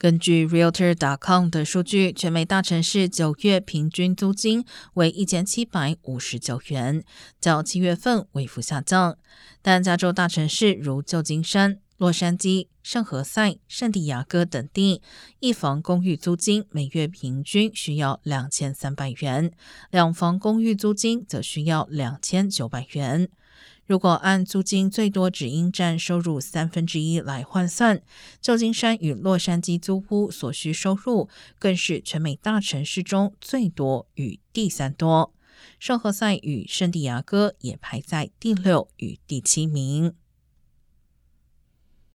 根据 Realtor.com 的数据，全美大城市九月平均租金为一千七百五十九元，较七月份微幅下降。但加州大城市如旧金山、洛杉矶、圣何塞、圣地亚哥等地，一房公寓租金每月平均需要两千三百元，两房公寓租金则需要两千九百元。如果按租金最多只应占收入三分之一来换算，旧金山与洛杉矶租屋所需收入更是全美大城市中最多与第三多。圣何塞与圣地亚哥也排在第六与第七名。